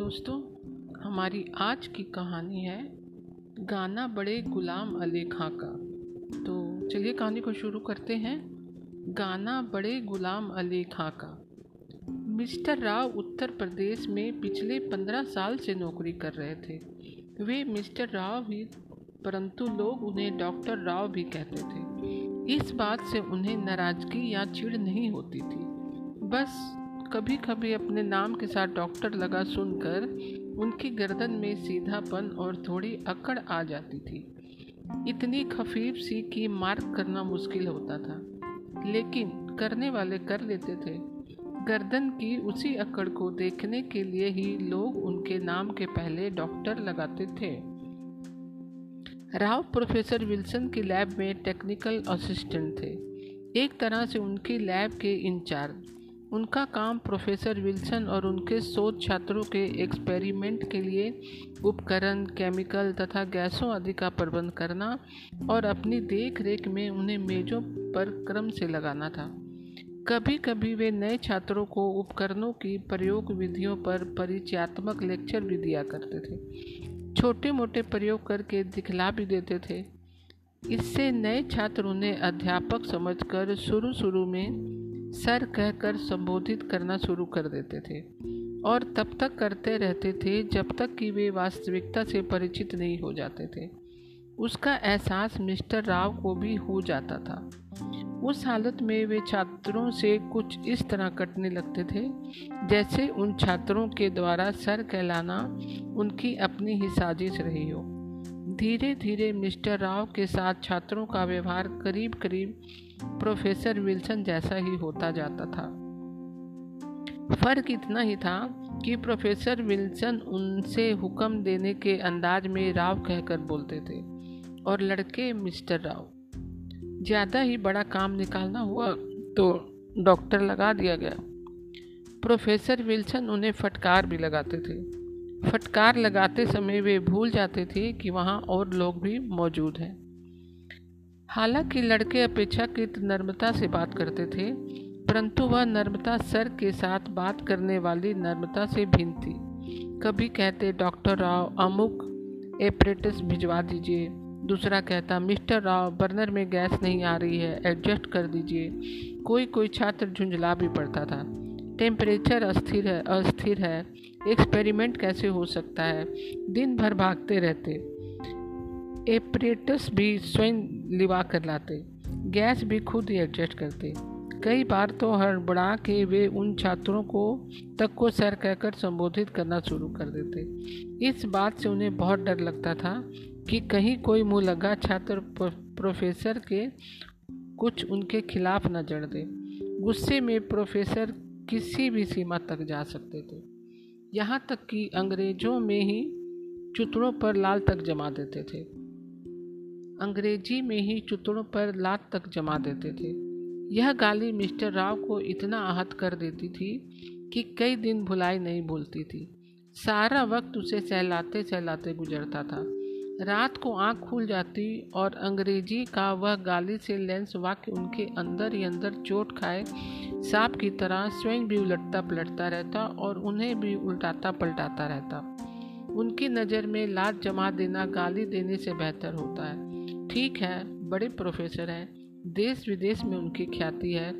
दोस्तों, हमारी आज की कहानी है गाना बड़े गुलाम अली खां का। तो चलिए कहानी को शुरू करते हैं। गाना बड़े गुलाम अली खां का। मिस्टर राव उत्तर प्रदेश में पिछले पंद्रह साल से नौकरी कर रहे थे। वे मिस्टर राव ही, परंतु लोग उन्हें डॉक्टर राव भी कहते थे। इस बात से उन्हें नाराज़गी या चिढ़ नहीं होती थी। बस कभी कभी अपने नाम के साथ डॉक्टर लगा सुनकर उनकी गर्दन में सीधापन और थोड़ी अकड़ आ जाती थी। इतनी खफीफ सी कि मार्क करना मुश्किल होता था। लेकिन करने वाले कर लेते थे। गर्दन की उसी अकड़ को देखने के लिए ही लोग उनके नाम के पहले डॉक्टर लगाते थे। राव प्रोफेसर विल्सन की लैब में टेक्निकल असिस्टेंट थे। एक तरह से उनकी लैब के इंचार्ज। उनका काम प्रोफेसर विल्सन और उनके शोध छात्रों के एक्सपेरिमेंट के लिए उपकरण, केमिकल तथा गैसों आदि का प्रबंध करना और अपनी देख रेख में उन्हें मेजों पर क्रम से लगाना था। कभी कभी वे नए छात्रों को उपकरणों की प्रयोग विधियों पर परिचयात्मक लेक्चर भी दिया करते थे। छोटे मोटे प्रयोग करके दिखला भी देते थे। इससे नए छात्र उन्हें अध्यापक समझकर शुरू शुरू में सर कहकर संबोधित करना शुरू कर देते थे और तब तक करते रहते थे जब तक कि वे वास्तविकता से परिचित नहीं हो जाते थे। उसका एहसास मिस्टर राव को भी हो जाता था। उस हालत में वे छात्रों से कुछ इस तरह कटने लगते थे, जैसे उन छात्रों के द्वारा सर कहलाना उनकी अपनी ही साजिश रही हो। धीरे धीरे मिस्टर राव के साथ छात्रों का व्यवहार करीब करीब प्रोफेसर विल्सन जैसा ही होता जाता था। फ़र्क इतना ही था कि प्रोफेसर विल्सन उनसे हुक्म देने के अंदाज में राव कहकर बोलते थे, और लड़के, मिस्टर राव, ज़्यादा ही बड़ा काम निकालना हुआ तो डॉक्टर लगा दिया गया। प्रोफेसर विल्सन उन्हें फटकार भी लगाते थे। फटकार लगाते समय वे भूल जाते थे कि वहाँ और लोग भी मौजूद हैं। हालाँकि लड़के अपेक्षाकृत नर्मता से बात करते थे, परंतु वह नर्मता सर के साथ बात करने वाली नर्मता से भिन्न थी। कभी कहते, डॉक्टर राव, अमुक एपरेटस भिजवा दीजिए। दूसरा कहता, मिस्टर राव, बर्नर में गैस नहीं आ रही है, एडजस्ट कर दीजिए। कोई कोई छात्र झुंझला भी पड़ता था। टेम्परेचर अस्थिर है अस्थिर है। एक्सपेरिमेंट कैसे हो सकता है? दिन भर भागते रहते। एपरेटस भी स्वयं लिवा कर लाते, गैस भी खुद ही एडजस्ट करते। कई बार तो हड़बड़ा के वे उन छात्रों को, तक को सर कहकर संबोधित करना शुरू कर देते। इस बात से उन्हें बहुत डर लगता था कि कहीं कोई मुँह लगा छात्र प्रोफेसर के कुछ उनके खिलाफ न जड़ दे। गुस्से में प्रोफेसर किसी भी सीमा तक जा सकते थे। यहाँ तक कि अंग्रेज़ों में ही चुतड़ों पर लाल तक जमा देते थे। अंग्रेज़ी में ही चुतड़ों पर लात तक जमा देते थे। यह गाली मिस्टर राव को इतना आहत कर देती थी कि कई दिन भुलाई नहीं भूलती थी। सारा वक्त उसे सहलाते सहलाते गुजरता था। रात को आँख खुल जाती और अंग्रेज़ी का वह गाली से लेंस वाक्य उनके अंदर ही अंदर चोट खाए, सांप की तरह स्वयं भी उलटता पलटता रहता और उन्हें भी उल्टाता पलटाता रहता। उनकी नज़र में लात जमा देना गाली देने से बेहतर होता है। ठीक है, बड़े प्रोफेसर हैं। देश विदेश में उनकी ख्याति है।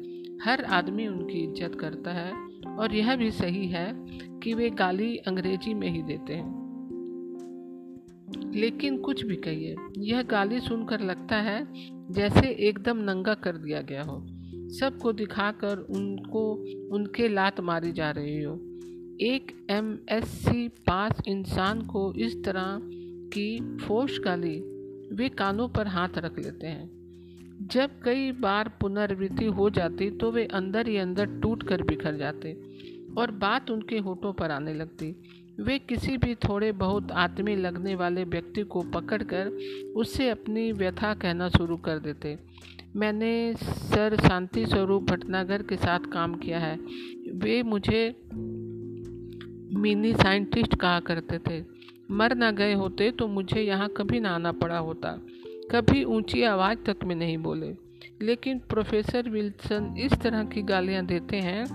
हर आदमी उनकी इज़्ज़त करता है और यह भी सही है कि वे गाली अंग्रेज़ी में ही देते हैं। लेकिन कुछ भी कहिए, यह गाली सुनकर लगता है जैसे एकदम नंगा कर दिया गया हो। सबको दिखाकर उनको, उनके लात मारी जा रही हो। एक एम एस सी पास इंसान को इस तरह की फोश गाली वे कानों पर हाथ रख लेते हैं। जब कई बार पुनर्वृत्ति हो जाती तो वे अंदर ही अंदर टूट कर बिखर जाते और बात उनके होठों पर आने लगती। वे किसी भी थोड़े बहुत आत्मी लगने वाले व्यक्ति को पकड़कर उससे अपनी व्यथा कहना शुरू कर देते। मैंने सर शांति स्वरूप भटनागर के साथ काम किया है। वे मुझे मिनी साइंटिस्ट कहा करते थे। मर ना गए होते तो मुझे यहाँ कभी ना आना पड़ा होता। कभी ऊँची आवाज़ तक में नहीं बोले। लेकिन प्रोफेसर विल्सन इस तरह की गालियाँ देते हैं।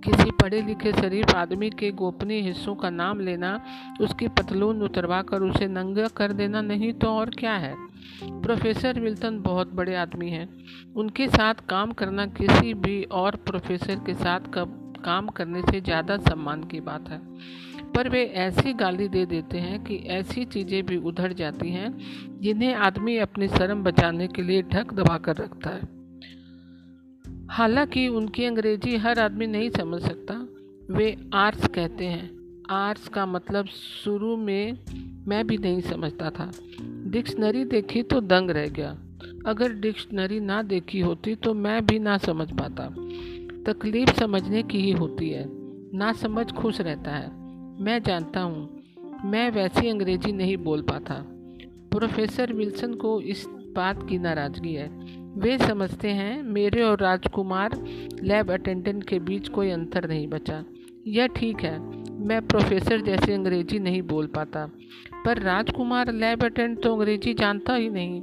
किसी पढ़े लिखे शरीफ आदमी के गोपनीय हिस्सों का नाम लेना, उसकी पतलून उतरवा कर उसे नंगा कर देना नहीं तो और क्या है? प्रोफेसर विल्टन बहुत बड़े आदमी हैं। उनके साथ काम करना किसी भी और प्रोफेसर के साथ काम करने से ज़्यादा सम्मान की बात है। पर वे ऐसी गाली दे देते हैं कि ऐसी चीज़ें भी उधर जाती हैं, जिन्हें आदमी अपनी शर्म बचाने के लिए ढक दबा कर रखता है। हालाँकि उनकी अंग्रेज़ी हर आदमी नहीं समझ सकता। वे आर्ट्स कहते हैं। आर्ट्स का मतलब शुरू में मैं भी नहीं समझता था। डिक्शनरी देखी तो दंग रह गया। अगर डिक्शनरी ना देखी होती तो मैं भी ना समझ पाता। तकलीफ़ समझने की ही होती है। ना समझ खुश रहता है। मैं जानता हूँ। मैं वैसी अंग्रेज़ी नहीं बोल पाता। प्रोफेसर विल्सन को इस बात की नाराज़गी है। वे समझते हैं, मेरे और राजकुमार लैब अटेंडेंट के बीच कोई अंतर नहीं बचा। यह ठीक है, मैं प्रोफेसर जैसे अंग्रेज़ी नहीं बोल पाता। पर राजकुमार लैब अटेंडेंट तो अंग्रेज़ी जानता ही नहीं।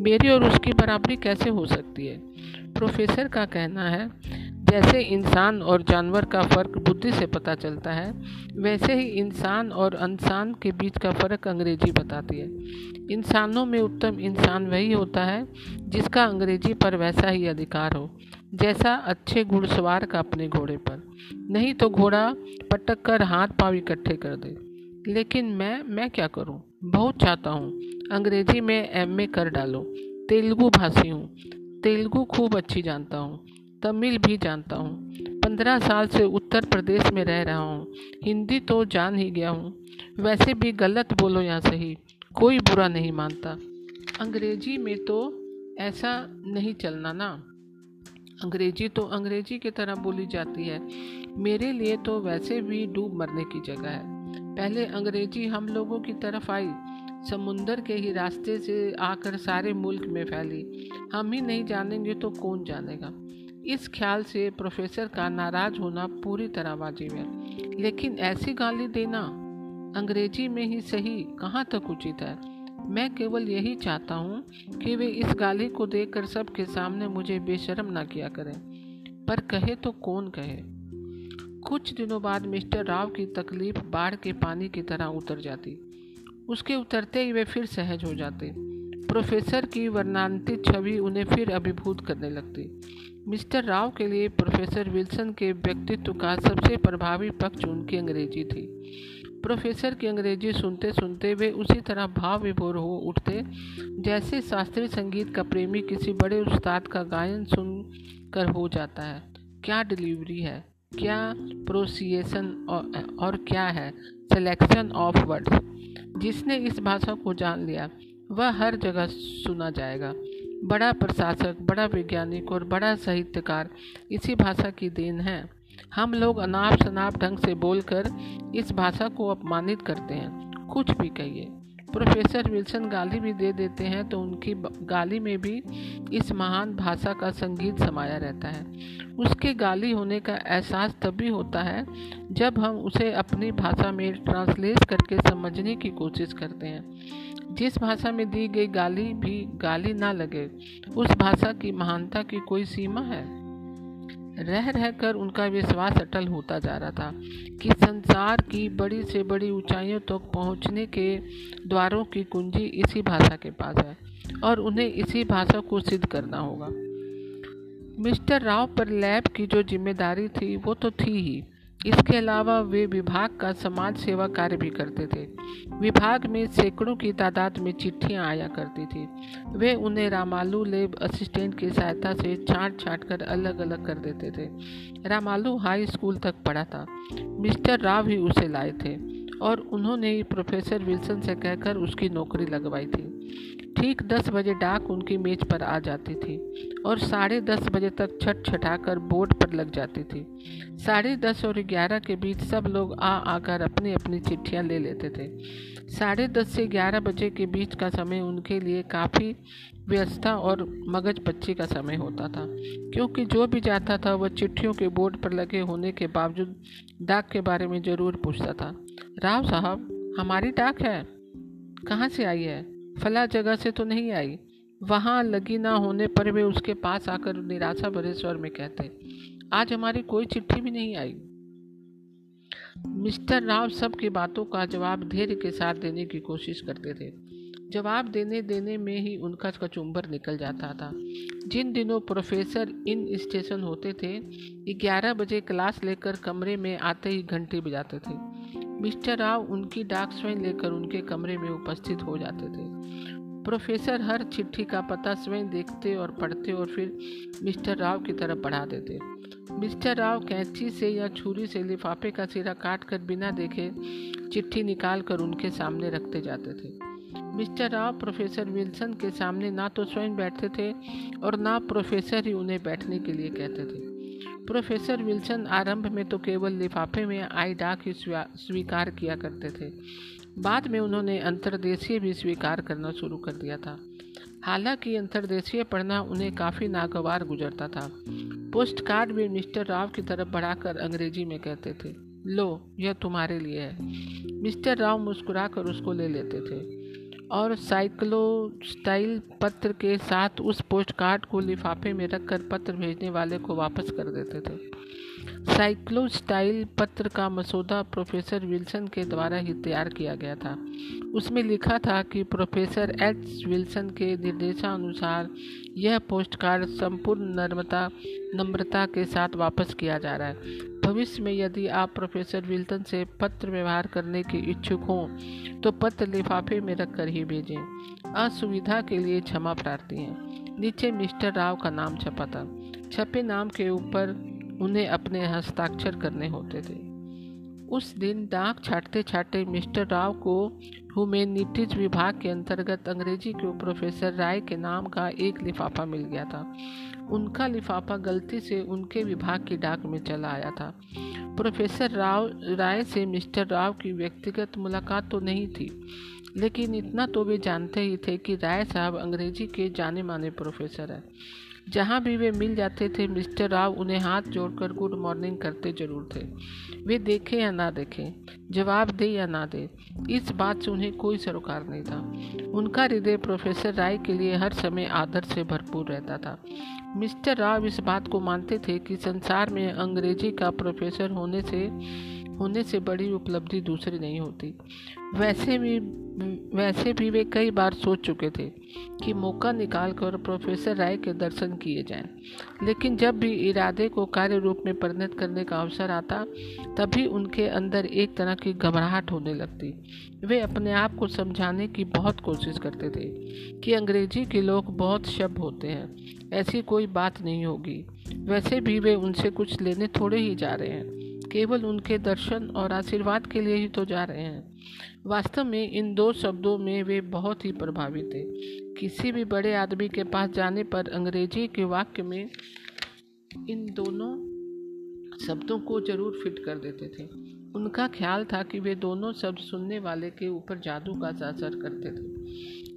मेरी और उसकी बराबरी कैसे हो सकती है? प्रोफेसर का कहना है जैसे इंसान और जानवर का फ़र्क बुद्धि से पता चलता है, वैसे ही इंसान और इंसान के बीच का फ़र्क अंग्रेज़ी बताती है। इंसानों में उत्तम इंसान वही होता है, जिसका अंग्रेज़ी पर वैसा ही अधिकार हो, जैसा अच्छे घुड़सवार का अपने घोड़े पर। नहीं तो घोड़ा पटक कर हाथ पाँव इकट्ठे कर दे। लेकिन मैं मैं क्या करूँ? बहुत चाहता हूँ। अंग्रेज़ी में एमए कर डालो। तेलुगु भाषी हूँ। तेलुगु खूब अच्छी जानता हूँ। तमिल भी जानता हूँ। पंद्रह साल से उत्तर प्रदेश में रह रहा हूँ। हिंदी तो जान ही गया हूँ। वैसे भी गलत बोलो या सही, कोई बुरा नहीं मानता। अंग्रेज़ी में तो ऐसा नहीं चलना ना। अंग्रेज़ी तो अंग्रेज़ी की तरह बोली जाती है। मेरे लिए तो वैसे भी डूब मरने की जगह है। पहले अंग्रेज़ी हम लोगों की तरफ़ आई। समुंदर के ही रास्ते से आकर सारे मुल्क में फैली। हम ही नहीं जानेंगे तो कौन जानेगा? इस ख्याल से प्रोफेसर का नाराज़ होना पूरी तरह वाजिब है। लेकिन ऐसी गाली देना अंग्रेज़ी में ही सही कहाँ तक उचित है? मैं केवल यही चाहता हूँ कि वे इस गाली को देखकर सबके सामने मुझे बेशरम ना किया करें। पर कहे तो कौन कहे? कुछ दिनों बाद मिस्टर राव की तकलीफ़ बाढ़ के पानी की तरह उतर जाती। उसके उतरते ही वे फिर सहज हो जाते। प्रोफेसर की वर्णांतित छवि उन्हें फिर अभिभूत करने लगती। मिस्टर राव के लिए प्रोफेसर विल्सन के व्यक्तित्व का सबसे प्रभावी पक्ष उनकी अंग्रेज़ी थी। प्रोफेसर की अंग्रेज़ी सुनते सुनते वे उसी तरह भाव विभोर हो उठते जैसे शास्त्रीय संगीत का प्रेमी किसी बड़े उस्ताद का गायन सुन कर हो जाता है। क्या डिलीवरी है? क्या प्रोसिएशन और, और क्या है? Selection of words. जिसने इस भाषा को जान लिया वह हर जगह सुना जाएगा। बड़ा प्रशासक, बड़ा वैज्ञानिक और बड़ा साहित्यकार इसी भाषा की देन है। हम लोग अनाप शनाप ढंग से बोलकर इस भाषा को अपमानित करते हैं। कुछ भी कहिए। प्रोफेसर विल्सन गाली भी दे देते हैं तो उनकी गाली में भी इस महान भाषा का संगीत समाया रहता है। उसके गाली होने का एहसास तभी होता है जब हम उसे अपनी भाषा में ट्रांसलेट करके समझने की कोशिश करते हैं। जिस भाषा में दी गई गाली भी गाली ना लगे, उस भाषा की महानता की कोई सीमा है? रह रहकर उनका विश्वास अटल होता जा रहा था कि संसार की बड़ी से बड़ी ऊंचाइयों तक तो पहुँचने के द्वारों की कुंजी इसी भाषा के पास है और उन्हें इसी भाषा को सिद्ध करना होगा। मिस्टर राव पर लैब की जो ज़िम्मेदारी थी, वो तो थी ही। इसके अलावा वे विभाग का समाज सेवा कार्य भी करते थे। विभाग में सैकड़ों की तादाद में चिट्ठियाँ आया करती थी। वे उन्हें रामालू लेब असिस्टेंट की सहायता से छांट छांट कर अलग अलग कर देते थे। रामालू हाई स्कूल तक पढ़ा था। मिस्टर राव ही उसे लाए थे। और उन्होंने प्रोफेसर विल्सन से कहकर उसकी नौकरी लगवाई थी। ठीक दस बजे डाक उनकी मेज पर आ जाती थी और साढ़े दस बजे तक छट छटाकर बोर्ड पर लग जाती थी। साढ़े दस और ग्यारह के बीच सब लोग आ आकर अपनी अपनी चिट्ठियाँ ले लेते थे। साढ़े दस से ग्यारह बजे के बीच का समय उनके लिए काफ़ी व्यवस्था और मगज बच्ची का समय होता था, क्योंकि जो भी जाता था, वह चिट्ठियों के बोर्ड पर लगे होने के बावजूद डाक के बारे में ज़रूर पूछता था। राव साहब, हमारी डाक है। कहाँ से आई है? फला जगह से तो नहीं आई। वहाँ लगी ना होने पर वे उसके पास आकर निराशा भरे स्वर में कहते, आज हमारी कोई चिट्ठी भी नहीं आई। मिस्टर राव सबकी बातों का जवाब धैर्य के साथ देने की कोशिश करते थे। जवाब देने देने में ही उनका कचुम्बर निकल जाता था। जिन दिनों प्रोफेसर इन स्टेशन होते थे, ग्यारह बजे क्लास लेकर कमरे में आते ही घंटी बजाते थे। मिस्टर राव उनकी डाक स्वयं लेकर उनके कमरे में उपस्थित हो जाते थे। प्रोफेसर हर चिट्ठी का पता स्वयं देखते और पढ़ते और फिर मिस्टर राव की तरफ़ बढ़ा देते। मिस्टर राव कैंची से या छुरी से लिफाफे का सिरा काट कर बिना देखे चिट्ठी निकाल कर उनके सामने रखते जाते थे। मिस्टर राव प्रोफेसर विल्सन के सामने ना तो स्वयं बैठते थे और ना प्रोफेसर ही उन्हें बैठने के लिए कहते थे। प्रोफेसर विल्सन आरंभ में तो केवल लिफाफे में आई डाक ही स्वीकार किया करते थे। बाद में उन्होंने अंतर्देशीय भी स्वीकार करना शुरू कर दिया था। हालाँकि अंतर्देशीय पढ़ना उन्हें काफ़ी नागवार गुजरता था। पोस्ट कार्ड भी मिस्टर राव की तरफ़ बढ़ाकर अंग्रेज़ी में कहते थे, लो, यह तुम्हारे लिए है। मिस्टर राव मुस्कुराकर उसको ले लेते थे। और साइक्लो स्टाइल पत्र के साथ उस पोस्ट कार्ड को लिफाफे में रखकर पत्र भेजने वाले को वापस कर देते थे। साइक्लो स्टाइल पत्र का मसौदा प्रोफेसर विल्सन के द्वारा ही तैयार किया गया था। उसमें लिखा था कि प्रोफेसर एच विल्सन के निर्देशानुसार यह पोस्ट कार्ड संपूर्ण नर्मता, नम्रता के साथ वापस किया जा रहा है। भविष्य में यदि आप प्रोफेसर विल्सन से पत्र व्यवहार करने के इच्छुक हों तो पत्र लिफाफे में रख कर ही भेजें। असुविधा के लिए क्षमा प्रार्थी हैं। नीचे मिस्टर राव का नाम छपा था। छपे नाम के ऊपर उन्हें अपने हस्ताक्षर करने होते थे। उस दिन डाक छाटते छाटते मिस्टर राव को ह्यूमेनिटीज विभाग के अंतर्गत अंग्रेज़ी के प्रोफेसर राय के नाम का एक लिफाफा मिल गया था। उनका लिफाफा गलती से उनके विभाग की डाक में चला आया था। प्रोफेसर राव, राय से मिस्टर राव की व्यक्तिगत मुलाकात तो नहीं थी, लेकिन इतना तो वे जानते ही थे कि राय साहब अंग्रेज़ी के जाने माने प्रोफेसर हैं। जहाँ भी वे मिल जाते थे, मिस्टर राव उन्हें हाथ जोड़कर गुड मॉर्निंग करते ज़रूर थे। वे देखें या ना देखें, जवाब दे या ना दे, इस बात से उन्हें कोई सरोकार नहीं था। उनका हृदय प्रोफेसर राय के लिए हर समय आदर से भरपूर रहता था। मिस्टर राव इस बात को मानते थे कि संसार में अंग्रेज़ी का प्रोफेसर होने से होने से बड़ी उपलब्धि दूसरी नहीं होती। वैसे भी वैसे भी वे कई बार सोच चुके थे कि मौका निकालकर प्रोफेसर राय के दर्शन किए जाएँ। लेकिन जब भी इरादे को कार्य रूप में परिणत करने का अवसर आता, तभी उनके अंदर एक तरह की घबराहट होने लगती। वे अपने आप को समझाने की बहुत कोशिश करते थे कि अंग्रेज़ी के लोग बहुत शब्द होते हैं। ऐसी कोई बात नहीं होगी। वैसे भी वे उनसे कुछ लेने थोड़े ही जा रहे हैं। केवल उनके दर्शन और आशीर्वाद के लिए ही तो जा रहे हैं। वास्तव में इन दो शब्दों में वे बहुत ही प्रभावित थे। किसी भी बड़े आदमी के पास जाने पर अंग्रेज़ी के वाक्य में इन दोनों शब्दों को ज़रूर फिट कर देते थे। उनका ख्याल था कि वे दोनों शब्द सुनने वाले के ऊपर जादू का असर करते थे।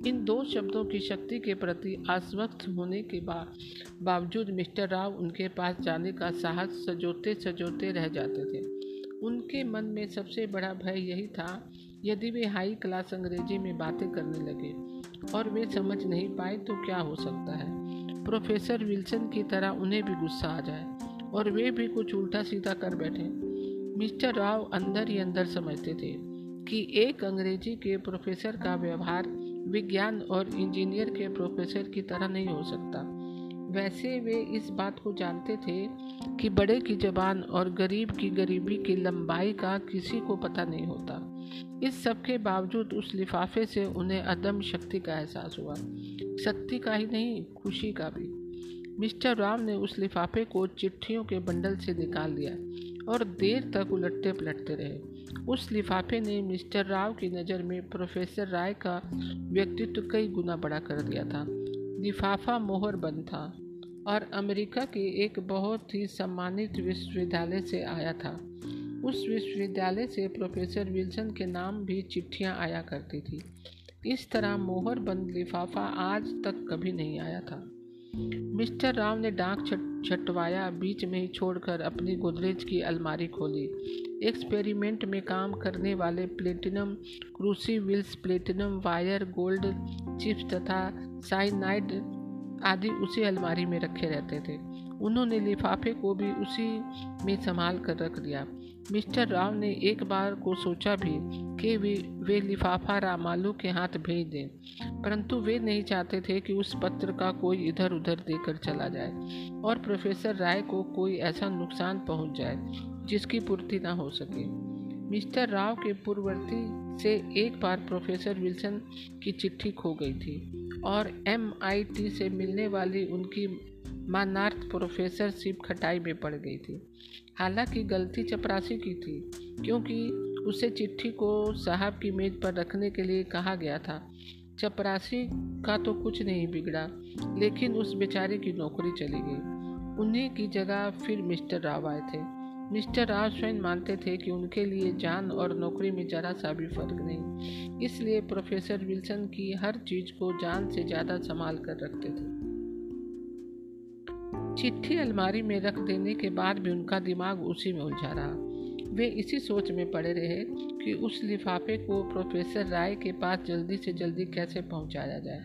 इन दो शब्दों की शक्ति के प्रति आश्वस्त होने के बावजूद मिस्टर राव उनके पास जाने का साहस सजोते सजोते रह जाते थे। उनके मन में सबसे बड़ा भय यही था, यदि वे हाई क्लास अंग्रेज़ी में बातें करने लगे और वे समझ नहीं पाए तो क्या हो सकता है? प्रोफेसर विल्सन की तरह उन्हें भी गुस्सा आ जाए और वे भी कुछ उल्टा सीधा कर बैठे। मिस्टर राव अंदर ही अंदर समझते थे कि एक अंग्रेज़ी के प्रोफेसर का व्यवहार विज्ञान और इंजीनियर के प्रोफेसर की तरह नहीं हो सकता। वैसे वे इस बात को जानते थे कि बड़े की जबान और गरीब की गरीबी की लंबाई का किसी को पता नहीं होता। इस सब के बावजूद उस लिफाफे से उन्हें अदम शक्ति का एहसास हुआ। शक्ति का ही नहीं, खुशी का भी। मिस्टर राम ने उस लिफाफे को चिट्ठियों के बंडल से निकाल लिया और देर तक उलटते पलटते रहे। उस लिफाफे ने मिस्टर राव की नज़र में प्रोफेसर राय का व्यक्तित्व कई गुना बड़ा कर दिया था। लिफाफा मोहर बंद था और अमेरिका के एक बहुत ही सम्मानित विश्वविद्यालय से आया था। उस विश्वविद्यालय से प्रोफेसर विल्सन के नाम भी चिट्ठियाँ आया करती थी। इस तरह मोहर बंद लिफाफा आज तक कभी नहीं आया था। मिस्टर राव ने डाक छटवाया, बीच में ही छोड़कर अपनी गोदरेज की अलमारी खोली। एक्सपेरिमेंट में काम करने वाले platinum, crucibles, platinum, wire, gold chips तथा साइनाइड आदि उसी अलमारी में रखे रहते थे। उन्होंने लिफाफे को भी उसी में संभाल कर रख दिया। मिस्टर राव ने एक बार को सोचा भी कि वे वे लिफाफा रामालू के हाथ भेज दें, परंतु वे नहीं चाहते थे कि उस पत्र का कोई इधर उधर देकर चला जाए, और प्रोफेसर राय को कोई ऐसा नुकसान पहुँच जाए। जिसकी पूर्ति न हो सके। मिस्टर राव के पूर्ववर्ती से एक बार प्रोफेसर विल्सन की चिट्ठी खो गई थी और एमआईटी से मिलने वाली उनकी मानार्थ प्रोफेसर प्रोफेसरशिप खटाई में पड़ गई थी। हालाँकि गलती चपरासी की थी, क्योंकि उसे चिट्ठी को साहब की मेज पर रखने के लिए कहा गया था। चपरासी का तो कुछ नहीं बिगड़ा, लेकिन उस बेचारे की नौकरी चली गई। उन्हीं की जगह फिर मिस्टर राव आए थे। मिस्टर राव स्वयं मानते थे कि उनके लिए जान और नौकरी में जरा सा भी फ़र्क नहीं। इसलिए प्रोफेसर विल्सन की हर चीज़ को जान से ज़्यादा संभाल कर रखते थे। चिट्ठी अलमारी में रख देने के बाद भी उनका दिमाग उसी में उलझा रहा। वे इसी सोच में पड़े रहे कि उस लिफाफे को प्रोफेसर राय के पास जल्दी से जल्दी कैसे पहुँचाया जाए।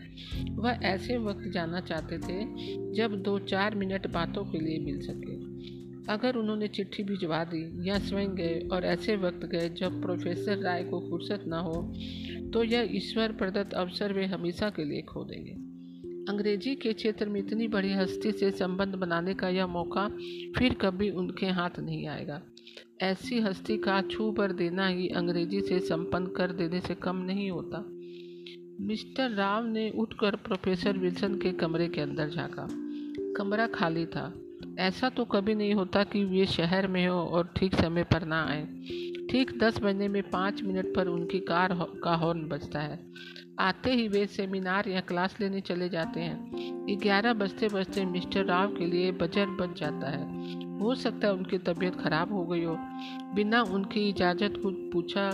वह ऐसे वक्त जाना चाहते थे जब दो चार मिनट बातों के लिए मिल सके। अगर उन्होंने चिट्ठी भिजवा दी या स्वयं गए और ऐसे वक्त गए जब प्रोफेसर राय को फुर्सत ना हो तो यह ईश्वर प्रदत्त अवसर वे हमेशा के लिए खो देंगे। अंग्रेज़ी के क्षेत्र में इतनी बड़ी हस्ती से संबंध बनाने का यह मौका फिर कभी उनके हाथ नहीं आएगा। ऐसी हस्ती का छू पर देना ही अंग्रेज़ी से संपन्न कर देने से कम नहीं होता। मिस्टर राव ने उठकर प्रोफेसर विल्सन के कमरे के अंदर झाँका। कमरा खाली था। ऐसा तो कभी नहीं होता कि वे शहर में हो और ठीक समय पर ना आए। ठीक दस बजने में पाँच मिनट पर उनकी कार का हॉर्न बजता है। आते ही वे सेमिनार या क्लास लेने चले जाते हैं। ग्यारह बजते बजते मिस्टर राव के लिए बजर बज जाता है। हो सकता है उनकी तबीयत खराब हो गई हो। बिना उनकी इजाज़त को पूछा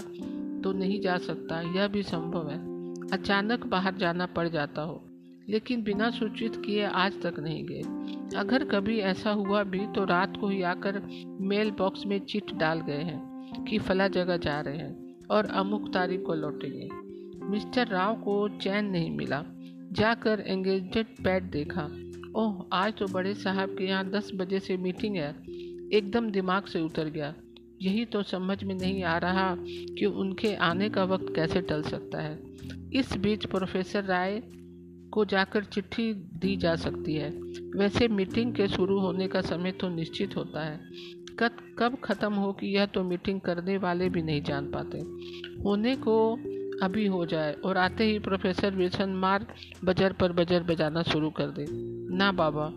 तो नहीं जा सकता। यह भी संभव है। अचानक बाहर जाना पड़ जाता हो। लेकिन बिना सूचित किए आज तक नहीं गए। अगर कभी ऐसा हुआ भी तो रात को ही आकर मेल बॉक्स में चिट डाल गए हैं कि फला जगह जा रहे हैं और अमुक तारीख को लौटेंगे। मिस्टर राव को चैन नहीं मिला। जाकर एंगेजमेंट पैड देखा। ओह, आज तो बड़े साहब के यहाँ दस बजे से मीटिंग है। एकदम दिमाग से उतर गया। यही तो समझ में नहीं आ रहा कि उनके आने का वक्त कैसे टल सकता है। इस बीच प्रोफेसर राय को जाकर चिट्ठी दी जा सकती है। वैसे मीटिंग के शुरू होने का समय तो निश्चित होता है। कब कब ख़त्म हो कि यह तो मीटिंग करने वाले भी नहीं जान पाते। होने को अभी हो जाए और आते ही प्रोफेसर विल्सन मार बजर पर बजर बजाना शुरू कर दे। ना बाबा,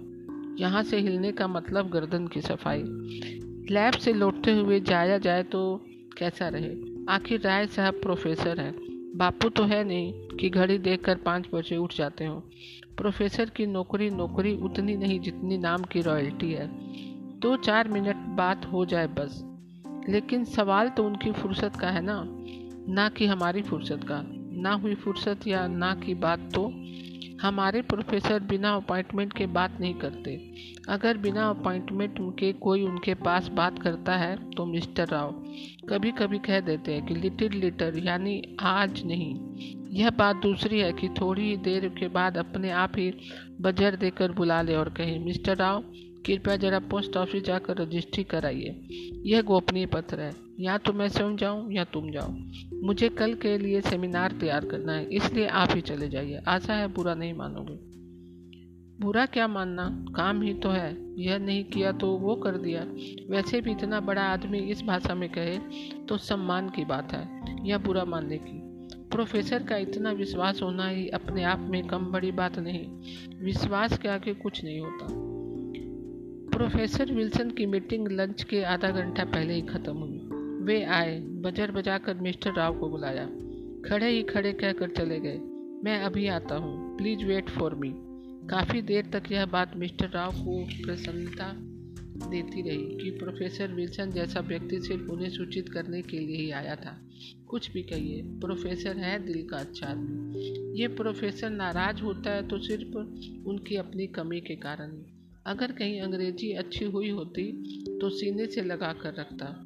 यहाँ से हिलने का मतलब गर्दन की सफ़ाई। लैब से लौटते हुए जाया जाए तो कैसा रहे? आखिर राय साहब प्रोफेसर हैं। बापू तो है नहीं कि घड़ी देख कर पाँच बजे उठ जाते हो। प्रोफेसर की नौकरी नौकरी उतनी नहीं जितनी नाम की रॉयल्टी है। दो चार मिनट बात हो जाए बस। लेकिन सवाल तो उनकी फुर्सत का है ना। ना कि हमारी फुर्सत का। ना हुई फुर्सत या ना की बात तो हमारे प्रोफेसर बिना अपॉइंटमेंट के बात नहीं करते। अगर बिना अपॉइंटमेंट के कोई उनके पास बात करता है तो मिस्टर राव कभी कभी कह देते हैं कि लिटिल लिटर, यानी आज नहीं। यह बात दूसरी है कि थोड़ी ही देर के बाद अपने आप ही बजर देकर बुला ले और कहें, मिस्टर राव कृपया जरा पोस्ट ऑफ़िस जाकर रजिस्ट्री कराइए। यह गोपनीय पत्र है। या तो मैं स्वयं जाऊँ या तुम जाओ। मुझे कल के लिए सेमिनार तैयार करना है, इसलिए आप ही चले जाइए। आशा है बुरा नहीं मानोगे। बुरा क्या मानना? काम ही तो है। यह नहीं किया तो वो कर दिया। वैसे भी इतना बड़ा आदमी इस भाषा में कहे तो सम्मान की बात है या बुरा मानने की। प्रोफेसर का इतना विश्वास होना ही अपने आप में कम बड़ी बात नहीं। विश्वास के आगे कुछ नहीं होता। प्रोफेसर विल्सन की मीटिंग लंच के आधा घंटा पहले ही ख़त्म हुई। वे आए, बजर बजाकर मिस्टर राव को बुलाया। खड़े ही खड़े कहकर चले गए, मैं अभी आता हूँ, प्लीज़ वेट फॉर मी। काफ़ी देर तक यह बात मिस्टर राव को प्रसन्नता देती रही कि प्रोफेसर विल्सन जैसा व्यक्ति सिर्फ़ उन्हें सूचित करने के लिए ही आया था। कुछ भी कहिए, प्रोफेसर है दिल का अच्छा आदमी। ये प्रोफेसर नाराज़ होता है तो सिर्फ़ उनकी अपनी कमी के कारण अगर कहीं अंग्रेज़ी अच्छी हुई होती तो सीने से लगा कर रखता।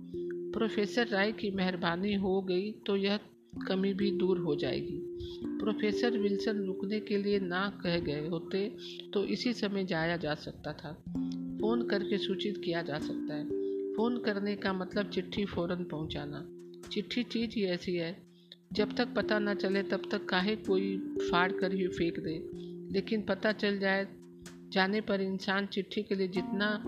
प्रोफेसर राय की मेहरबानी हो गई तो यह कमी भी दूर हो जाएगी। प्रोफेसर विल्सन रुकने के लिए ना कह गए होते तो इसी समय जाया जा सकता था। फ़ोन करके सूचित किया जा सकता है। फ़ोन करने का मतलब चिट्ठी फ़ौरन पहुंचाना। चिट्ठी चीज़ ही ऐसी है। जब तक पता न चले, तब तक काहे कोई फाड़ कर ही फेंक दे। लेकिन पता चल जाए जाने पर इंसान चिट्ठी के लिए जितना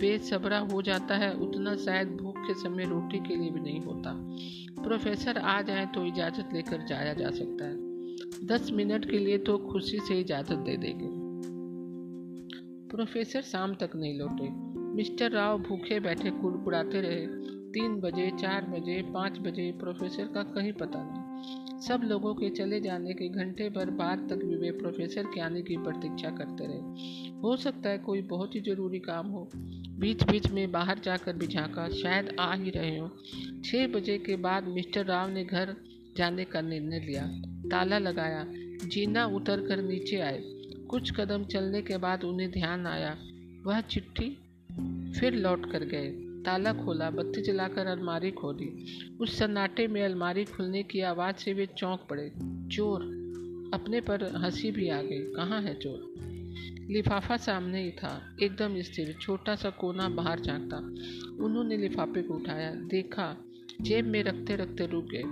बेसबरा हो जाता है, उतना शायद भूख के समय रोटी के लिए भी नहीं होता। प्रोफेसर आ जाए तो इजाज़त लेकर जाया जा सकता है। दस मिनट के लिए तो खुशी से इजाज़त दे देंगे। प्रोफेसर शाम तक नहीं लौटे। मिस्टर राव भूखे बैठे कुड़कुड़ाते रहे। तीन बजे, चार बजे, पाँच बजे, प्रोफेसर का कहीं पता नहीं। सब लोगों के चले जाने के घंटे भर बाद तक भी वे प्रोफेसर के आने की प्रतीक्षा करते रहे। हो सकता है कोई बहुत ही ज़रूरी काम हो। बीच बीच में बाहर जाकर भी झाँका शायद आ ही रहे हो। छः बजे के बाद मिस्टर राव ने घर जाने का निर्णय लिया। ताला लगाया। जीना उतर कर नीचे आए। कुछ कदम चलने के बाद उन्हें ध्यान आया। वह चिट्ठी फिर लौट कर गए। ताला खोला। बत्ती जलाकर अलमारी खोली। उस सन्नाटे में अलमारी खुलने की आवाज़ से वे चौंक पड़े। चोर। अपने पर हँसी भी आ गई। कहाँ है चोर? लिफाफा सामने ही था। एकदम स्थिर, छोटा सा कोना बाहर झाँकता। उन्होंने लिफाफे को उठाया। देखा, जेब में रखते रखते रुक गए।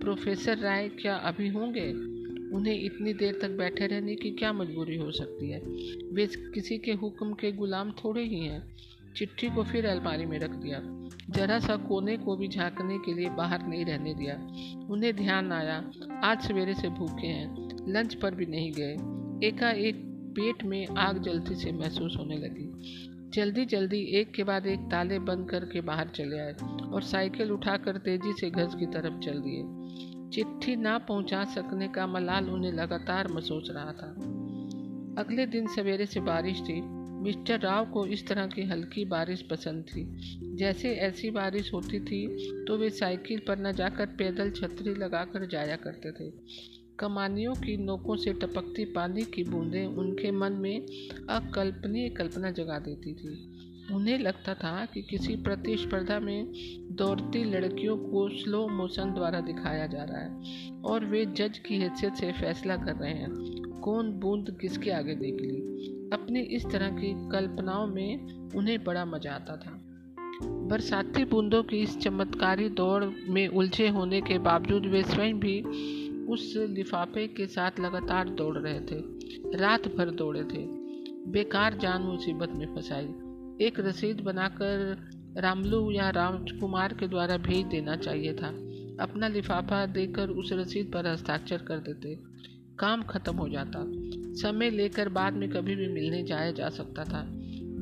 प्रोफेसर राय, क्या अभी होंगे? उन्हें इतनी देर तक बैठे रहने की क्या मजबूरी हो सकती है? वे किसी के हुक्म के गुलाम थोड़े ही हैं। चिट्ठी को फिर अलमारी में रख दिया। जरा सा कोने को भी झांकने के लिए बाहर नहीं रहने दिया। उन्हें ध्यान आया। आज सवेरे से भूखे हैं। लंच पर भी नहीं गए। एकाएक पेट में आग जलती से महसूस होने लगी। जल्दी जल्दी एक के बाद एक ताले बंद करके बाहर चले आए और साइकिल उठाकर तेज़ी से घर की तरफ़ चल दिए। चिट्ठी ना पहुँचा सकने का मलाल उन्हें लगातार महसूस रहा था। अगले दिन सवेरे से बारिश थी। मिस्टर राव को इस तरह की हल्की बारिश पसंद थी। जैसे ऐसी बारिश होती थी तो वे साइकिल पर न जाकर पैदल छतरी लगाकर जाया करते थे। कमानियों की नोकों से टपकती पानी की बूंदें उनके मन में अकल्पनीय कल्पना जगा देती थी। उन्हें लगता था कि किसी प्रतिस्पर्धा में दौड़ती लड़कियों को स्लो मोशन द्वारा दिखाया जा रहा है और वे जज की हैसियत से फैसला कर रहे हैं, कौन बूंद किसके आगे निकली। अपनी इस तरह की कल्पनाओं में उन्हें बड़ा मज़ा आता था। बरसाती बूंदों की इस चमत्कारी दौड़ में उलझे होने के बावजूद वे स्वयं भी उस लिफाफे के साथ लगातार दौड़ रहे थे। रात भर दौड़े थे। बेकार जान मुसीबत में फंसाई। एक रसीद बनाकर रामलू या रामकुमार के द्वारा भेज देना चाहिए था। अपना लिफाफा देकर उस रसीद पर हस्ताक्षर कर देते। काम खत्म हो जाता। समय लेकर बाद में कभी भी मिलने जाया जा सकता था।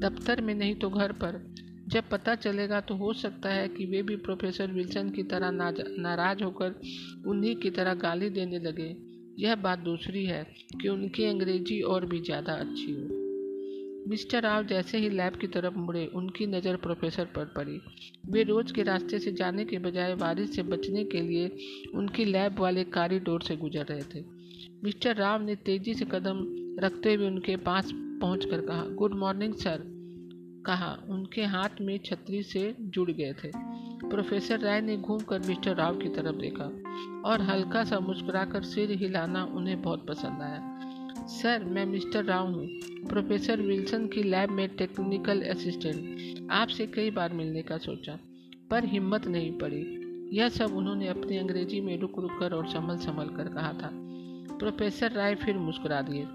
दफ्तर में नहीं तो घर पर। जब पता चलेगा तो हो सकता है कि वे भी प्रोफेसर विल्सन की तरह नाराज़ होकर उन्हीं की तरह गाली देने लगे। यह बात दूसरी है कि उनकी अंग्रेज़ी और भी ज़्यादा अच्छी हो। मिस्टर राव जैसे ही लैब की तरफ़ मुड़े, उनकी नज़र प्रोफेसर पर पड़ी। वे रोज के रास्ते से जाने के बजाय बारिश से बचने के लिए उनकी लैब वाले कॉरिडोर से गुजर रहे थे। मिस्टर राव ने तेज़ी से कदम रखते हुए उनके पास पहुंचकर कहा, गुड मॉर्निंग, सर। कहा। उनके हाथ में छतरी से जुड़ गए थे। प्रोफेसर राय ने घूमकर मिस्टर राव की तरफ़ देखा और हल्का सा मुस्कुराकर सिर हिलाना उन्हें बहुत पसंद आया। सर, मैं मिस्टर राव हूँ, प्रोफेसर विल्सन की लैब में टेक्निकल असिस्टेंट। आपसे कई बार मिलने का सोचा, पर हिम्मत नहीं पड़ी। यह सब उन्होंने अपनी अंग्रेज़ी में रुक रुक कर और संभल संभल कर कहा था। प्रोफेसर राय फिर मुस्कुरा दिए।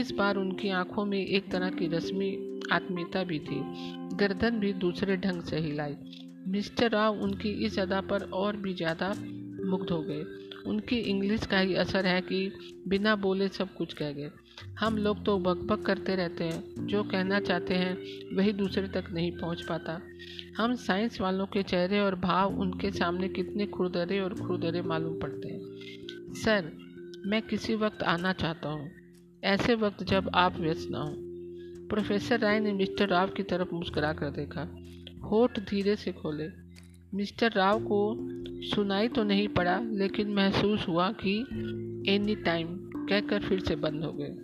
इस बार उनकी आँखों में एक तरह की रस्मी आत्मीयता भी थी। गर्दन भी दूसरे ढंग से हिलाई। मिस्टर राव उनकी इस अदा पर और भी ज़्यादा मुग्ध हो गए। उनकी इंग्लिश का ही असर है कि बिना बोले सब कुछ कह गए। हम लोग तो बकबक करते रहते हैं। जो कहना चाहते हैं, वही दूसरे तक नहीं पहुँच पाता। हम साइंस वालों के चेहरे और भाव उनके सामने कितने खुरदरे और खुरदरे मालूम पड़ते हैं। सर, मैं किसी वक्त आना चाहता हूँ। ऐसे वक्त जब आप व्यस्त ना हो। प्रोफेसर राय ने मिस्टर राव की तरफ़ मुस्कुरा कर देखा। होठ धीरे से खोले। मिस्टर राव को सुनाई तो नहीं पड़ा, लेकिन महसूस हुआ कि एनी टाइम कहकर फिर से बंद हो गए।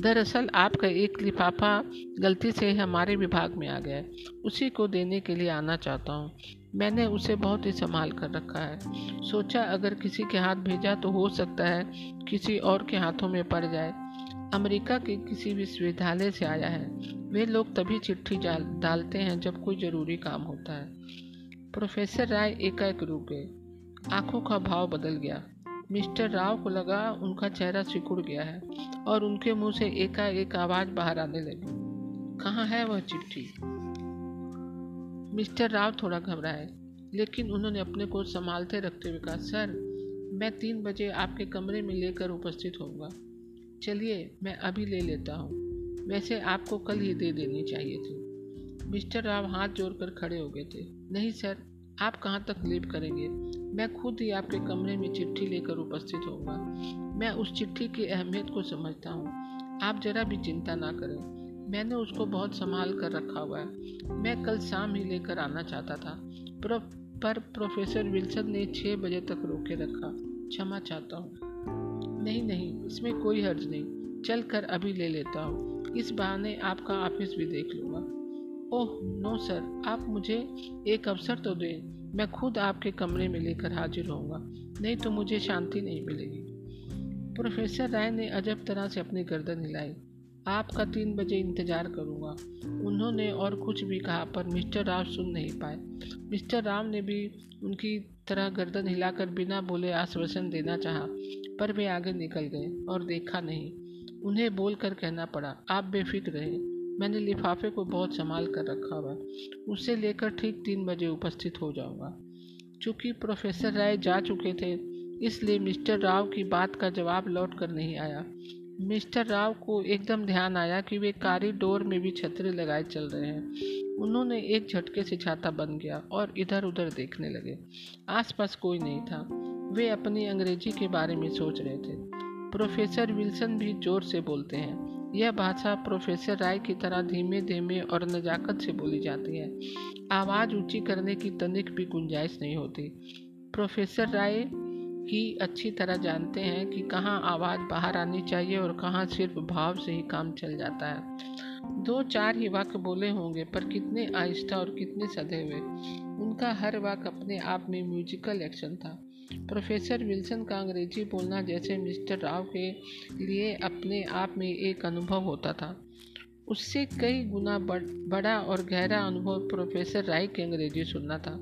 दरअसल आपका एक लिफाफा गलती से हमारे विभाग में आ गया उसी को देने के लिए आना चाहता हूँ। मैंने उसे बहुत ही संभाल कर रखा है। सोचा अगर किसी के हाथ भेजा तो हो सकता है किसी और के हाथों में पड़ जाए। अमेरिका के किसी विश्वविद्यालय से आया है। वे लोग तभी चिट्ठी डालते हैं जब कोई ज़रूरी काम होता है। प्रोफेसर राय एकाएक रुक गए। आँखों का भाव बदल गया। मिस्टर राव को लगा उनका चेहरा सिकुड़ गया है और उनके मुँह से एकाएक आवाज़ बाहर आने लगी। कहाँ है वह चिट्ठी? मिस्टर राव थोड़ा घबराए, लेकिन उन्होंने अपने को संभालते रखते हुए कहा, सर, मैं तीन बजे आपके कमरे में लेकर उपस्थित होऊँगा। चलिए मैं अभी ले लेता हूँ। वैसे आपको कल ही दे देनी चाहिए थी। मिस्टर राव हाथ जोड़कर खड़े हो गए थे। नहीं सर आप कहाँ तक लीव करेंगे? मैं खुद ही आपके कमरे में चिट्ठी लेकर उपस्थित होऊँगा। मैं उस चिट्ठी की अहमियत को समझता हूँ। आप जरा भी चिंता ना करें। मैंने उसको बहुत संभाल कर रखा हुआ है। मैं कल शाम ही लेकर आना चाहता था। पर, पर प्रोफेसर विल्सन ने छः बजे तक रोके रखा। क्षमा चाहता हूँ। नहीं नहीं, इसमें कोई हर्ज नहीं। चल कर अभी ले लेता हूँ। इस बहाने आपका ऑफ़िस भी देख लूँगा। ओह, नो सर, आप मुझे एक अवसर तो दें। मैं खुद आपके कमरे में लेकर हाजिर होऊँगा। नहीं तो मुझे शांति नहीं मिलेगी। प्रोफेसर राय ने अजब तरह से अपनी गर्दन हिलाई। आपका तीन बजे इंतज़ार करूँगा। उन्होंने और कुछ भी कहा, पर मिस्टर राव सुन नहीं पाए। मिस्टर राव ने भी उनकी तरह गर्दन हिलाकर बिना बोले आश्वासन देना चाहा, पर वे आगे निकल गए और देखा नहीं। उन्हें बोल कर कहना पड़ा, आप बेफिक्र रहे। मैंने लिफाफे को बहुत संभाल कर रखा हुआ उसे लेकर ठीक तीन बजे उपस्थित हो जाऊँगा। चूँकि प्रोफेसर राय जा चुके थे, इसलिए मिस्टर राव की बात का जवाब लौट कर नहीं आया। मिस्टर राव को एकदम ध्यान आया कि वे कॉरिडोर में भी छतरी लगाए चल रहे हैं। उन्होंने एक झटके से छाता बन गया और इधर उधर देखने लगे। आसपास कोई नहीं था। वे अपनी अंग्रेज़ी के बारे में सोच रहे थे। प्रोफेसर विल्सन भी ज़ोर से बोलते हैं। यह भाषा प्रोफेसर राय की तरह धीमे धीमे और नज़ाकत से बोली जाती है। आवाज़ ऊँची करने की तनिक भी गुंजाइश नहीं होती। प्रोफेसर राय ही अच्छी तरह जानते हैं कि कहाँ आवाज़ बाहर आनी चाहिए और कहाँ सिर्फ़ भाव से ही काम चल जाता है। दो चार ही वाक्य बोले होंगे, पर कितने आहिस्ता और कितने सधे हुए उनका हर वाक्य अपने आप में म्यूजिकल एक्शन था। प्रोफेसर विल्सन का अंग्रेज़ी बोलना जैसे मिस्टर राव के लिए अपने आप में एक अनुभव होता था। उससे कई गुना बड़ा और गहरा अनुभव प्रोफेसर राय की अंग्रेज़ी सुनना था।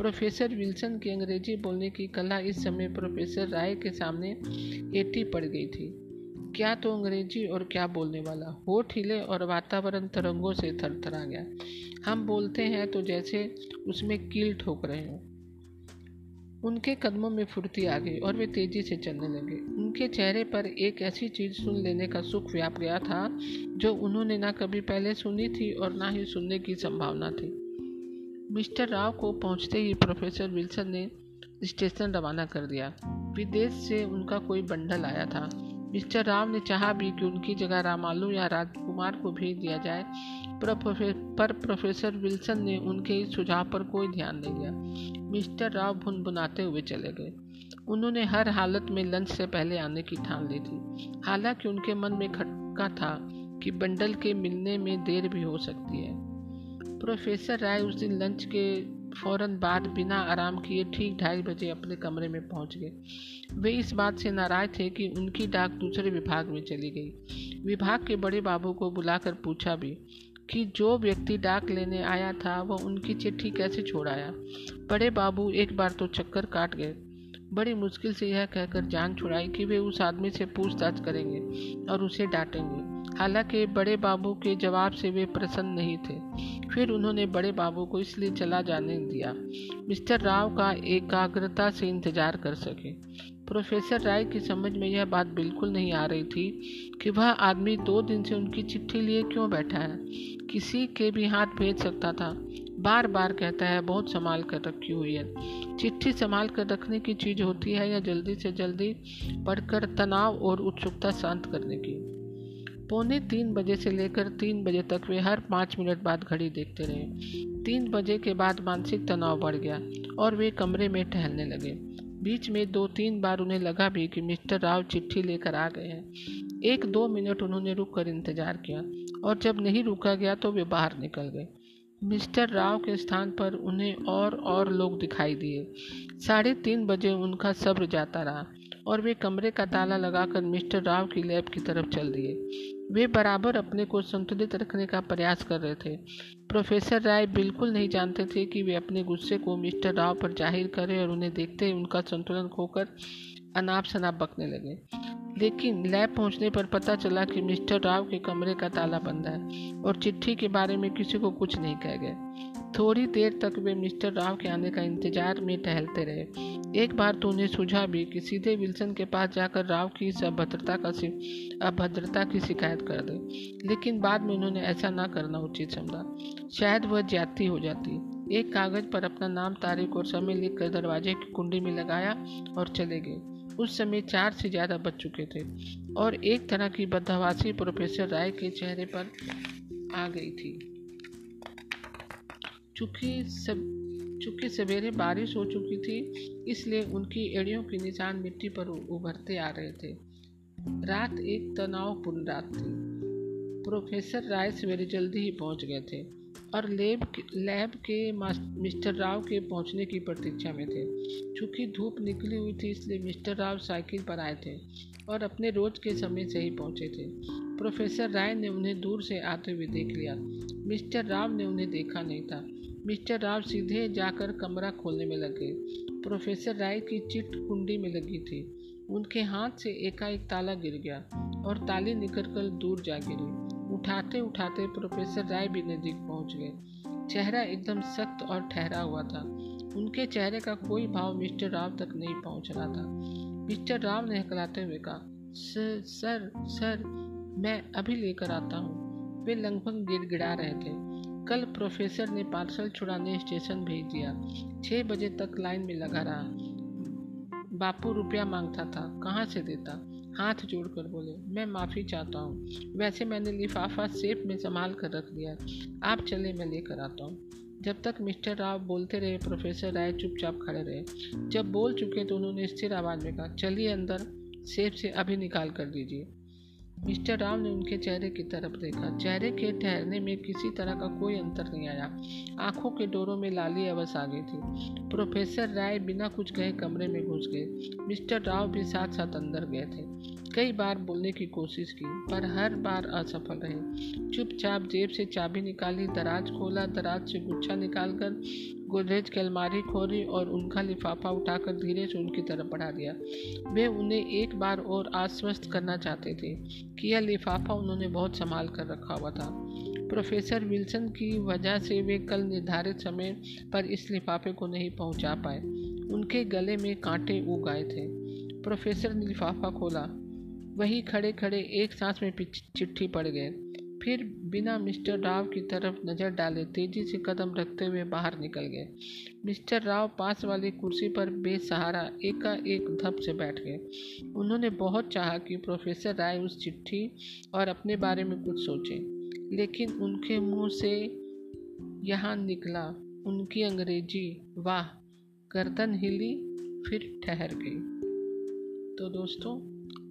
प्रोफेसर विल्सन की अंग्रेज़ी बोलने की कला इस समय प्रोफेसर राय के सामने एटी पड़ गई थी। क्या तो अंग्रेज़ी और क्या बोलने वाला? होठ हिले और वातावरण तरंगों से थरथरा गया। हम बोलते हैं तो जैसे उसमें कील ठोक रहे हो। उनके कदमों में फुर्ती आ गई और वे तेज़ी से चलने लगे। उनके चेहरे पर एक ऐसी चीज़ सुन लेने का सुख व्याप गया था जो उन्होंने ना कभी पहले सुनी थी और ना ही सुनने की संभावना थी। मिस्टर राव को पहुँचते ही प्रोफेसर विल्सन ने स्टेशन रवाना कर दिया। विदेश से उनका कोई बंडल आया था। मिस्टर राव ने चाहा भी कि उनकी जगह रामालू या राजकुमार को भेज दिया जाए, पर प्रोफेसर विल्सन ने उनके इस सुझाव पर कोई ध्यान नहीं दिया। मिस्टर राव भुन भुनाते हुए चले गए। उन्होंने हर हालत में लंच से पहले आने की ठान ली थी। हालाँकि उनके मन में खटका था कि बंडल के मिलने में देर भी हो सकती है। प्रोफेसर राय उस दिन लंच के फ़ौरन बाद बिना आराम किए ठीक ढाई बजे अपने कमरे में पहुँच गए। वे इस बात से नाराज़ थे कि उनकी डाक दूसरे विभाग में चली गई। विभाग के बड़े बाबू को बुलाकर पूछा भी कि जो व्यक्ति डाक लेने आया था वह उनकी चिट्ठी कैसे छोड़ आया? बड़े बाबू एक बार तो चक्कर काट गए। बड़ी मुश्किल से यह कहकर जान छुड़ाई कि वे उस आदमी से पूछताछ करेंगे और उसे डांटेंगे। हालाँकि बड़े बाबू के जवाब से वे प्रसन्न नहीं थे। फिर उन्होंने बड़े बाबू को इसलिए चला जाने दिया। मिस्टर राव का एकाग्रता से इंतज़ार कर सके। प्रोफेसर राय की समझ में यह बात बिल्कुल नहीं आ रही थी कि वह आदमी दो दिन से उनकी चिट्ठी लिए क्यों बैठा है। किसी के भी हाथ भेज सकता था। बार बार कहता है, बहुत संभाल कर रखी हुई है। चिट्ठी संभाल कर रखने की चीज़ होती है या जल्दी से जल्दी पढ़कर तनाव और उत्सुकता शांत करने की। पौने तीन बजे से लेकर तीन बजे तक वे हर पाँच मिनट बाद घड़ी देखते रहे। तीन बजे के बाद मानसिक तनाव बढ़ गया और वे कमरे में टहलने लगे। बीच में दो तीन बार उन्हें लगा भी कि मिस्टर राव चिट्ठी लेकर आ गए हैं। एक दो मिनट उन्होंने रुक कर इंतज़ार किया और जब नहीं रुका गया तो वे बाहर निकल गए। मिस्टर राव के स्थान पर उन्हें और और लोग दिखाई दिए। साढ़े तीन बजे उनका सब्र जाता रहा और वे कमरे का ताला लगाकर मिस्टर राव की लैब की तरफ़ चल दिए। वे बराबर अपने को संतुलित रखने का प्रयास कर रहे थे। प्रोफेसर राय बिल्कुल नहीं जानते थे कि वे अपने गुस्से को मिस्टर राव पर ज़ाहिर करें और उन्हें देखते ही उनका संतुलन खोकर अनाप शनाप बकने लगे। लेकिन लैब पहुँचने पर पता चला कि मिस्टर राव के कमरे का ताला बंद है और चिट्ठी के बारे में किसी को कुछ नहीं कह गए। थोड़ी देर तक वे मिस्टर राव के आने का इंतज़ार में टहलते रहे। एक बार तो उन्हें सुझा भी कि सीधे विल्सन के पास जाकर राव की इस अभद्रता का अभद्रता की शिकायत कर दे। लेकिन बाद में उन्होंने ऐसा ना करना उचित समझा। शायद वह ज्यादती हो जाती। एक कागज़ पर अपना नाम, तारीख और समय लिखकर दरवाजे की कुंडी में लगाया और चले गए। उस समय चार से ज़्यादा बच चुके थे और एक तरह की बदहवासी प्रोफेसर राय के चेहरे पर आ गई थी। चूँकि सब, चूँकि सवेरे बारिश हो चुकी थी, इसलिए उनकी एड़ियों के निशान मिट्टी पर उभरते आ रहे थे। रात एक तनावपूर्ण रात थी। प्रोफेसर राय सवेरे जल्दी ही पहुँच गए थे और लैब लैब के मिस्टर राव के पहुँचने की प्रतीक्षा में थे। चूँकि धूप निकली हुई थी, इसलिए मिस्टर राव साइकिल पर आए थे और अपने रोज के समय से ही पहुँचे थे। प्रोफेसर राय ने उन्हें दूर से आते हुए देख लिया। मिस्टर राव ने उन्हें देखा नहीं था। मिस्टर राव सीधे जाकर कमरा खोलने में लगे। प्रोफेसर राय की चिट कुंडी में लगी थी। उनके हाथ से एकाएक ताला गिर गया और ताली निकल कर दूर जा गिरी। उठाते उठाते प्रोफेसर राय भी नज़दीक पहुँच गए। चेहरा एकदम सख्त और ठहरा हुआ था। उनके चेहरे का कोई भाव मिस्टर राव तक नहीं पहुँच रहा था। मिस्टर राव ने हकलाते हुए कहा सर सर, मैं अभी लेकर आता हूँ। वे लगभग गिड़गिड़ा रहे थे। कल प्रोफेसर ने पार्सल छुड़ाने स्टेशन भेज दिया। छः बजे तक लाइन में लगा रहा। बापू रुपया माँगता था, कहाँ से देता? हाथ जोड़कर बोले, मैं माफ़ी चाहता हूँ। वैसे मैंने लिफाफा सेफ़ में संभाल कर रख दिया। आप चले, मैं लेकर आता हूँ। जब तक मिस्टर राव बोलते रहे, प्रोफेसर राय चुपचाप खड़े रहे। जब बोल चुके तो उन्होंने स्थिर आवाज़ में कहा, चलिए अंदर, सेफ़ से अभी निकाल कर दीजिए। मिस्टर राव ने उनके चेहरे की तरफ़ देखा। चेहरे के ठहरने में किसी तरह का कोई अंतर नहीं आया। आँखों के डोरों में लाली अवस आ गई थी। प्रोफेसर राय बिना कुछ कहे कमरे में घुस गए। मिस्टर राव भी साथ साथ अंदर गए थे। कई बार बोलने की कोशिश की, पर हर बार असफल रहे। चुपचाप जेब से चाबी निकाली, दराज खोला, दराज से गुच्छा निकालकर गोदरेज की अलमारी खोली और उनका लिफाफा उठाकर धीरे से उनकी तरफ़ बढ़ा दिया। वे उन्हें एक बार और आश्वस्त करना चाहते थे कि यह लिफाफा उन्होंने बहुत संभाल कर रखा हुआ था। प्रोफेसर विल्सन की वजह से वे कल निर्धारित समय पर इस लिफाफे को नहीं पहुँचा पाए। उनके गले में कांटे उग आए थे। प्रोफेसर ने लिफाफा खोला। वही खड़े खड़े एक सांस में चिट्ठी पड़ गए। फिर बिना मिस्टर राव की तरफ़ नज़र डाले, तेज़ी से कदम रखते हुए बाहर निकल गए। मिस्टर राव पास वाली कुर्सी पर बेसहारा एकाएक धप से बैठ गए। उन्होंने बहुत चाहा कि प्रोफेसर राय उस चिट्ठी और अपने बारे में कुछ सोचें, लेकिन उनके मुँह से यहाँ निकला। उनकी अंग्रेज़ी, वाह, गर्दन हिली, फिर ठहर गई। तो दोस्तों